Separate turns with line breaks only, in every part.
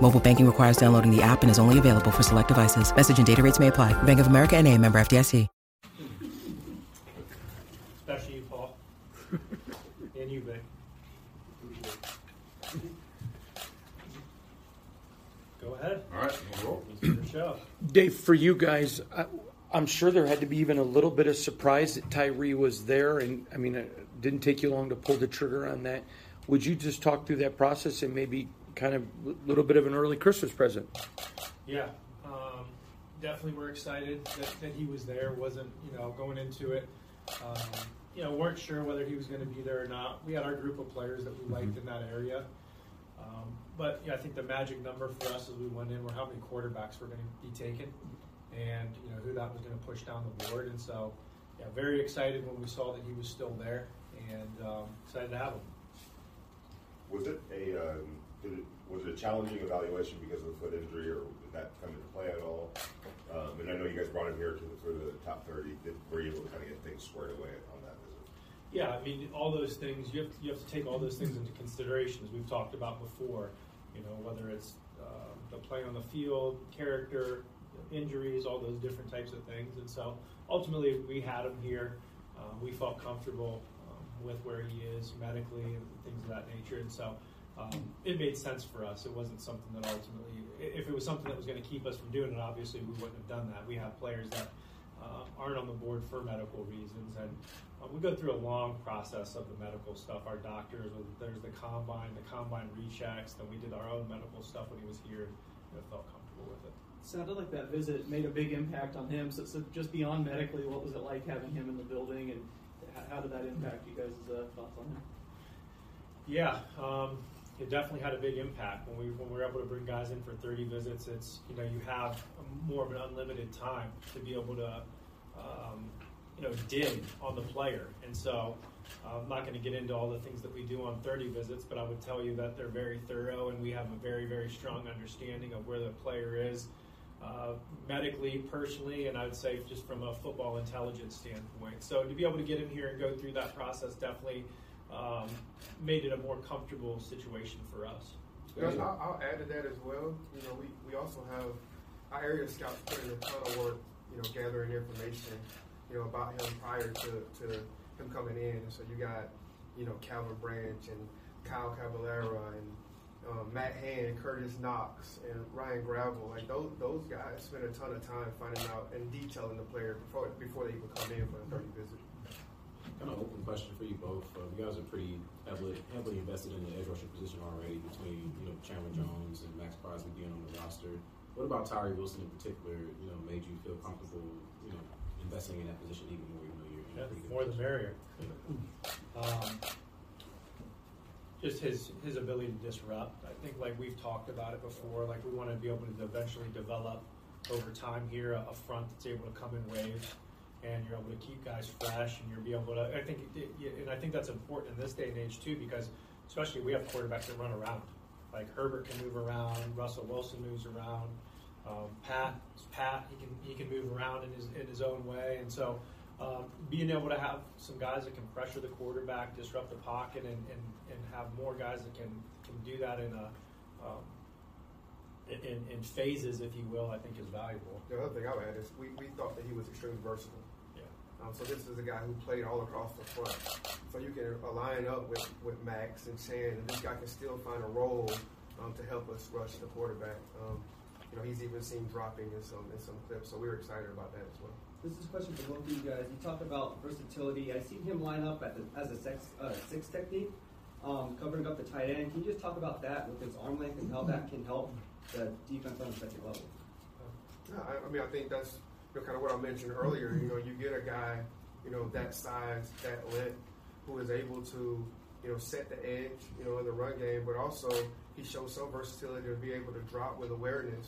Mobile banking requires downloading the app and is only available for select devices. Message and data rates may apply. Bank of America and a member FDIC.
Especially you, Paul. and you, Vic. Go ahead.
All right, we'll roll.
It's your show.
Dave, for you guys, I, I'm sure there had to be even a little bit of surprise that Tyree was there, and I mean, it didn't take you long to pull the trigger on that. Would you just talk through that process and maybe kind of a little bit of an early Christmas present?
Yeah, um, definitely we're excited that, that he was there. wasn't you know going into it, um, you know weren't sure whether he was going to be there or not. We had our group of players that we liked in that area, um, but yeah, I think the magic number for us as we went in were how many quarterbacks were going to be taken, and you know who that was going to push down the board. And so, yeah, very excited when we saw that he was still there, and um, excited to have him.
Was it a um, did it, was it a challenging evaluation because of the foot injury, or did that come into play at all? Um, and I know you guys brought him here to the, for the top thirty. Did, were you able to kind of get things squared away on that visit?
Yeah, I mean, all those things you have to, you have to take all those things into consideration as we've talked about before. You know, whether it's uh, the play on the field, character, injuries, all those different types of things. And so ultimately, we had him here. Uh, we felt comfortable um, with where he is medically and things of that nature. And so um, it made sense for us. It wasn't something that ultimately, if it was something that was going to keep us from doing it, obviously we wouldn't have done that. We have players that uh, aren't on the board for medical reasons, and uh, we go through a long process of the medical stuff. Our doctors, there's the combine, the combine rechecks. Then we did our own medical stuff when he was here, and you know, felt comfortable with it.
Sounded like that visit made a big impact on him. So, so just beyond medically, what was it like having him in the building, and how did that impact you guys' uh, thoughts on him?
Yeah, um, it definitely had a big impact when we when we were able to bring guys in for 30 visits. It's you know you have more of an unlimited time to be able to um, you know dig on the player, and so I'm not going to get into all the things that we do on 30 visits, but I would tell you that they're very thorough, and we have a very very strong understanding of where the player is. Uh, medically, personally, and I would say just from a football intelligence standpoint. So to be able to get him here and go through that process definitely um, made it a more comfortable situation for us.
Yes, I'll, I'll, add to that as well. You know, we, we also have our area scouts put in a ton of work, you know, gathering information, you know, about him prior to, to him coming in. So you got, you know, Calvin Branch and Kyle Caballera and um, Matt Hand, Curtis Knox, and Ryan Gravel. Like those those guys spend a ton of time finding out and detailing the player before before they even come in for a 30 visit
kind of open question for you both. Uh, you guys are pretty heavily, heavily invested in the edge rusher position already between you know Chandler Jones and Maxx Crosby being on the roster. What about Tyree Wilson in particular? You know, made you feel comfortable, you know, investing in that position even more? You know, you're
yeah, more the merrier. Um, just his his ability to disrupt. I think like we've talked about it before. Like we want to be able to eventually develop over time here a, a front that's able to come in waves and you're able to keep guys fresh, and you'll be able to. I think, and I think that's important in this day and age too, because especially we have quarterbacks that run around. Like Herbert can move around, Russell Wilson moves around, um, Pat, Pat, he can he can move around in his in his own way, and so um, being able to have some guys that can pressure the quarterback, disrupt the pocket, and, and, and have more guys that can can do that in a um, in, in phases, if you will, I think is valuable.
The other thing I would add is we, we thought that he was extremely versatile. Um, so this is a guy who played all across the front. So you can align up with, with Maxx and Chan, and this guy can still find a role um, to help us rush the quarterback. Um, you know, he's even seen dropping in some in some clips, so we were excited about that as well.
This is a question for both of you guys. You talked about versatility. I seen him line up at the, as a six, uh, six technique, um, covering up the tight end. Can you just talk about that with his arm length and how that can help the defense on the second level?
Yeah, I, I mean, I think that's you know, kind of what I mentioned earlier. You know, you get a guy, you know, that size, that length, who is able to, you know, set the edge, you know, in the run game, but also he shows some versatility to be able to drop with awareness.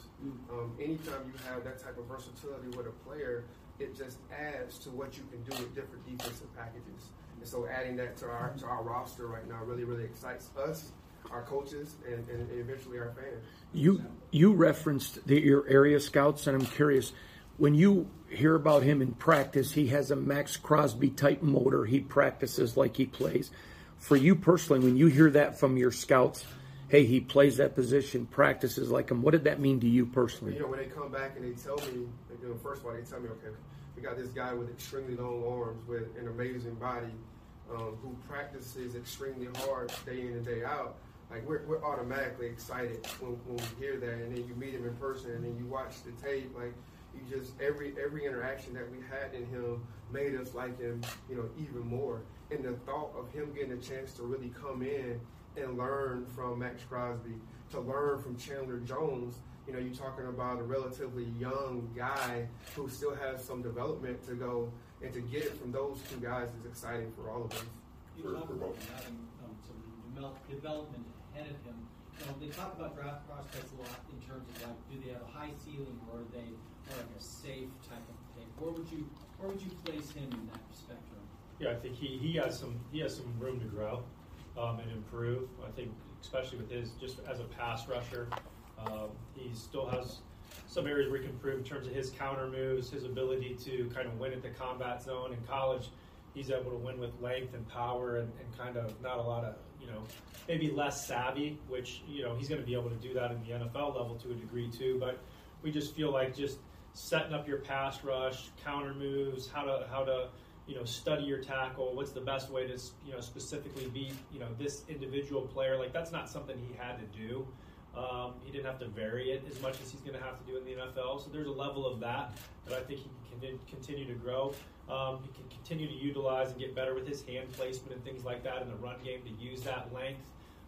Um, anytime you have that type of versatility with a player, it just adds to what you can do with different defensive packages. And so adding that to our to our roster right now really, really excites us, our coaches, and, and eventually our fans.
You you referenced the, your area scouts, and I'm curious when you hear about him in practice. He has a Maxx Crosby type motor. He practices like he plays. For you personally, when you hear that from your scouts, hey, he plays that position, practices like him. What did that mean to you personally?
You know, when they come back and they tell me, first of all, they tell me, okay, we got this guy with extremely long arms, with an amazing body, um, who practices extremely hard day in and day out. Like we're, we're automatically excited when, when we hear that, and then you meet him in person, and then you watch the tape. Like you just every every interaction that we had in him made us like him, you know, even more. And the thought of him getting a chance to really come in and learn from Maxx Crosby, to learn from Chandler Jones. You know, you're talking about a relatively young guy who still has some development to go, and to get it from those two guys is exciting for all of us.
You um, some development ahead of him. You know, they talk about draft prospects a lot in terms of like, do they have a high ceiling or are they like a safe type of pick? Where would you where would you place him in that spectrum?
Yeah, I think he, he has some he has some room to grow um, and improve. I think especially with his just as a pass rusher, um, he still has some areas where he can improve in terms of his counter moves, his ability to kind of win at the combat zone. In college, he's able to win with length and power and, and kind of not a lot of you know maybe less savvy, which you know he's going to be able to do that in the NFL level to a degree too. But we just feel like just setting up your pass rush, counter moves, how to how to you know study your tackle. What's the best way to you know specifically beat you know this individual player? Like that's not something he had to do. Um, he didn't have to vary it as much as he's going to have to do in the NFL. So there's a level of that that I think he can continue to grow. Um, he can continue to utilize and get better with his hand placement and things like that in the run game to use that length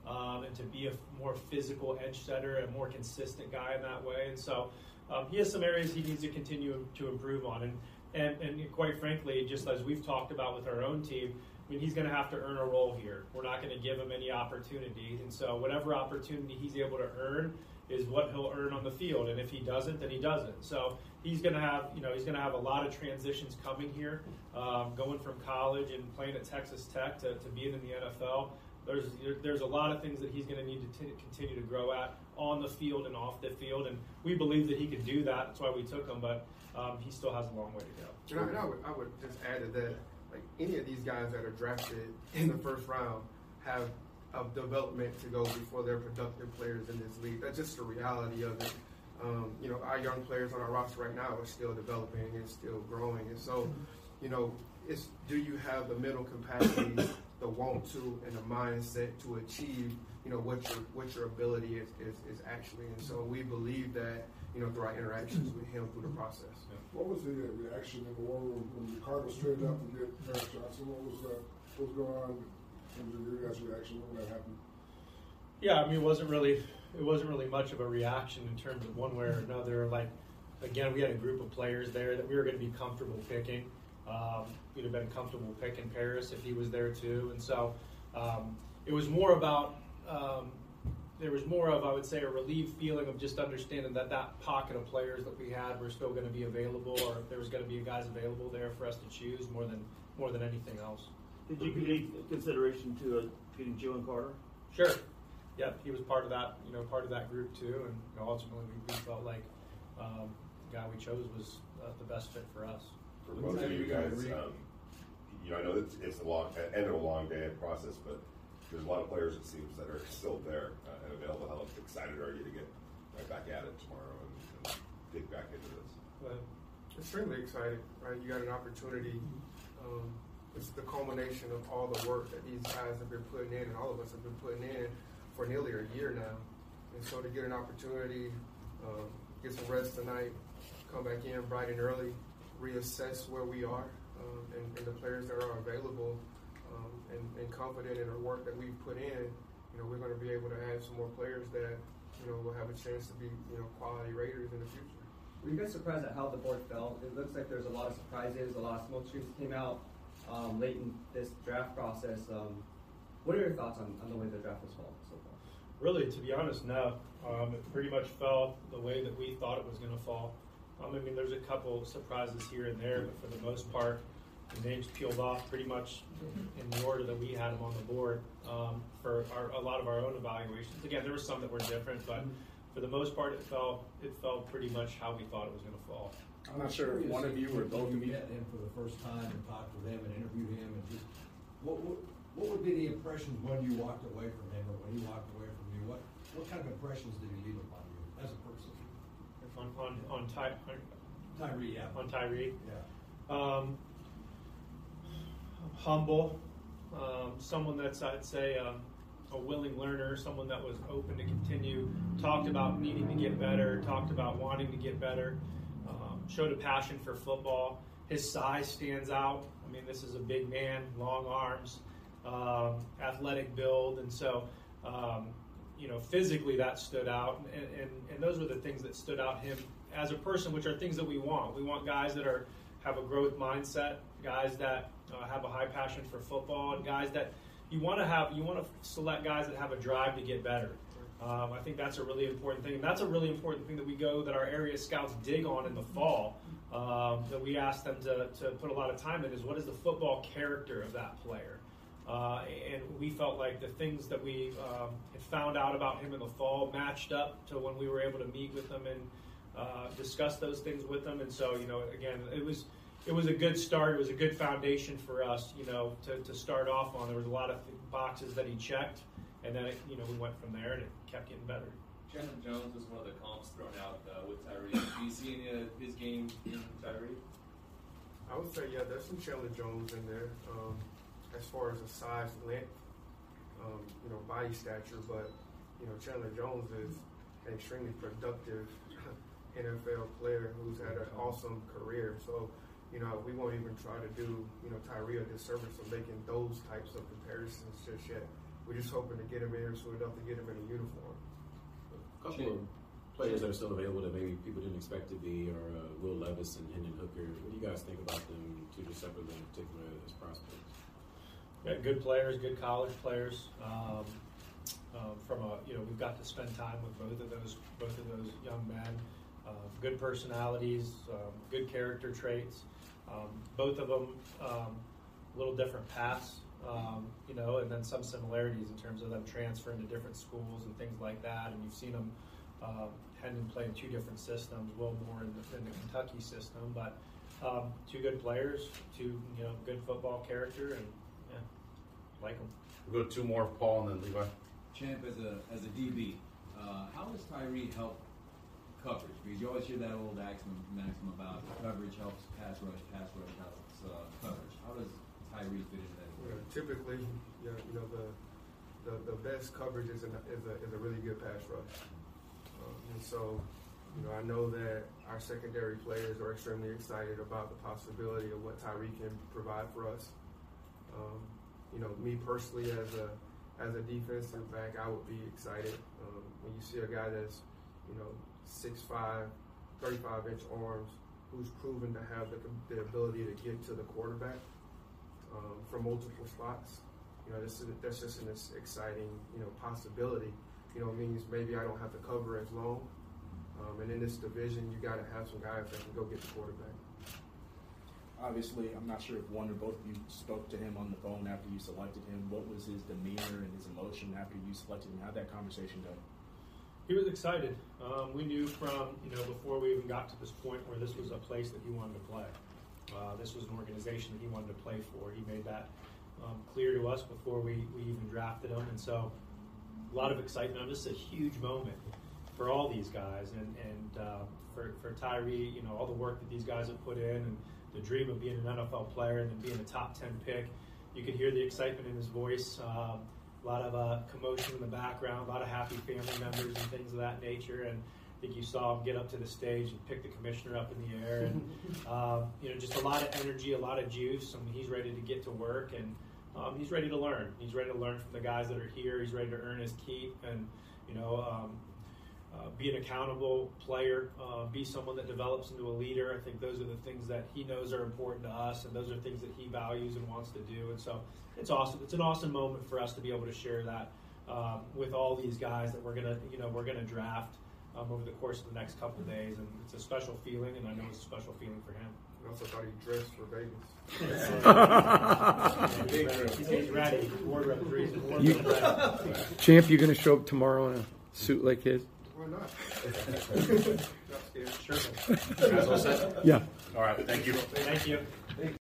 um, and to be a more physical edge setter, and more consistent guy in that way. And so um, he has some areas he needs to continue to improve on. And, and, and quite frankly, just as we've talked about with our own team, I mean, he's going to have to earn a role here. We're not going to give him any opportunity. And so, whatever opportunity he's able to earn is what he'll earn on the field. And if he doesn't, then he doesn't. So, he's going to have, you know, he's going to have a lot of transitions coming here, um, going from college and playing at Texas Tech to, to being in the NFL. There's, there's a lot of things that he's going to need to t- continue to grow at on the field and off the field. And we believe that he can do that. That's why we took him. But um, he still has a long way to go.
I, and I would, I would just add to that, like any of these guys that are drafted in the first round have a development to go before they're productive players in this league. That's just the reality of it. Um, you know, our young players on our roster right now are still developing and still growing. And so, you know, it's do you have the mental capacity, the want to, and the mindset to achieve, you know, what your what your ability is, is, is actually. And so we believe that, you know, through our interactions with him through the process.
What was the uh, reaction in the war room when the Cardinals traded up to get Paris Johnson? What was uh, what was going on in terms of your guys' reaction when that happened?
Yeah, I mean, it wasn't really it wasn't really much of a reaction in terms of one way or another. Like, again, we had a group of players there that we were going to be comfortable picking. Um, we'd have been comfortable picking Paris if he was there too, and so um, it was more about. Um, there was more of, I would say, a relieved feeling of just understanding that that pocket of players that we had were still going to be available, or if there was going to be guys available there for us to choose more than more than anything else.
Did you give consideration to uh, getting Jalen Carter?
Sure. Yeah, he was part of that, you know, part of that group too, and you know, ultimately we, we felt like um, the guy we chose was uh, the best fit for us.
for both of you guys. Um, you know, I know it's, it's a long end of a long day of process, but there's a lot of players it seems that are still there uh, and available. How excited are you to get right back at it tomorrow and, and dig back into this?
Well, extremely excited, right? You got an opportunity. Um, it's the culmination of all the work that these guys have been putting in, and all of us have been putting in for nearly a year now. And so to get an opportunity, um, get some rest tonight, come back in bright and early, reassess where we are um, and, and, the players that are available, um, and, and, confident in the work that we've put in. You know, we're going to be able to add some more players that you know will have a chance to be you know quality Raiders in the future.
Were you guys surprised at how the board fell? It looks like there's a lot of surprises, a lot of smoke screens came out um, late in this draft process. Um, what are your thoughts on, on the way the draft was falling so far?
Really, to be honest, no. Um, it pretty much fell the way that we thought it was going to fall. Um, I mean, there's a couple surprises here and there, but for the most part, the names peeled off pretty much in the order that we had them on the board um, for our, a lot of our own evaluations. Again, there were some that were different, but for the most part, it fell. It fell pretty much how we thought it was going to fall.
I'm not sure if one of you or both of you
met him for the first time and talked with him and interviewed him, and just what, what what would be the impressions when you walked away from him or when he walked away from you? What what kind of impressions did he leave upon you as a person?
On on on Ty, on,
Tyree, yeah.
On Tyree,
yeah.
Um, humble, um, someone that's I'd say um, a willing learner, someone that was open to continue. Talked about needing to get better. Talked about wanting to get better showed a passion for football. His size stands out. I mean, this is a big man, long arms, um, athletic build, and so um, you know physically that stood out. And, and, and those were the things that stood out him as a person, which are things that we want. We want guys that are have a growth mindset, guys that uh, have a high passion for football, and guys that you want to have. You want to select guys that have a drive to get better. Um, I think that's a really important thing, and that's a really important thing that we go that our area scouts dig on in the fall. Um, that we ask them to, to put a lot of time in is what is the football character of that player. Uh, and we felt like the things that we um, had found out about him in the fall matched up to when we were able to meet with them and uh, discuss those things with them. And so, you know, again, it was it was a good start. It was a good foundation for us, you know, to, to start off on. There was a lot of boxes that he checked and then it, you know we went from there, and it kept getting better.
Chandler Jones was one of the comps thrown out uh, with Tyree. Do you see any of his game in Tyree?
I would say yeah, there's some Chandler Jones in there. Um, as far as the size, length, um, you know, body stature, but you know, Chandler Jones is an extremely productive NFL player who's had an awesome career. So, you know, we won't even try to do, you know, Tyree a disservice of making those types of comparisons just yet. We're just hoping to get him in here soon enough to get him in a uniform.
A couple of players that are still available that maybe people didn't expect to be are uh, Will Levis and Hendon Hooker. What do you guys think about them two just separately in particular as prospects?
Yeah, good players, good college players. Um, um, from a you know we've got to spend time with both of those both of those young men. Uh, good personalities, um, good character traits. Um, both of them um, a little different paths um, you know, and then some similarities in terms of them transferring to different schools and things like that. And you've seen them, um, Hendon play in two different systems, well more in the, in the Kentucky system, but um, two good players, two you know good football character, and yeah, like them.
We'll go two more, Paul, and then Levi.
Champ, as a as a DB, uh, how does Tyree help coverage? Because you always hear that old maxim, maxim about coverage helps pass rush, pass rush helps uh, coverage. How does Tyree fit into that?
typically, you know, you know the, the, the best coverage is, is, a, is a really good pass rush. Um, and so, you know, I know that our secondary players are extremely excited about the possibility of what Tyree can provide for us. Um, you know, me personally as a as a defensive back, I would be excited um, when you see a guy that's, you know, 6'5", 35 inch arms, who's proven to have the, the ability to get to the quarterback um, from multiple spots. You know, this is, that's just an exciting, you know, possibility. You know, it means maybe I don't have to cover as long. Um, and in this division, you got to have some guys that can go get the quarterback.
Obviously, I'm not sure if one or both of you spoke to him on the phone after you selected him. What was his demeanor and his emotion after you selected him? How'd that conversation go?
He was excited. Um, we knew from you know before we even got to this point where this was a place that he wanted to play. Uh, this was an organization that he wanted to play for. He made that um, clear to us before we, we even drafted him, and so a lot of excitement. This is a huge moment for all these guys, and and uh, for for Tyree, you know, all the work that these guys have put in, and the dream of being an NFL player and then being a top ten pick. You could hear the excitement in his voice. Um, a lot of uh, commotion in the background, a lot of happy family members and things of that nature, and I think you saw him get up to the stage and pick the commissioner up in the air, and uh, you know, just a lot of energy, a lot of juice. I mean, he's ready to get to work, and um, he's ready to learn. He's ready to learn from the guys that are here. He's ready to earn his keep, and you know, um, uh, be an accountable player, uh, be someone that develops into a leader. I think those are the things that he knows are important to us, and those are things that he values and wants to do. And so, it's awesome. It's an awesome moment for us to be able to share that um, with all these guys that we're gonna, you know, we're gonna draft um, over the course of the next couple of days, and it's a special feeling, and I know it's a special feeling for him.
I also thought he dressed for Vegas.
he's, he's ready. Ward rep three. Ward
You-
rep ready.
Champ, you going to show up tomorrow in a suit like his?
Why not?
Sure.
You guys all set?
Yeah.
All right, thank you.
Thank you.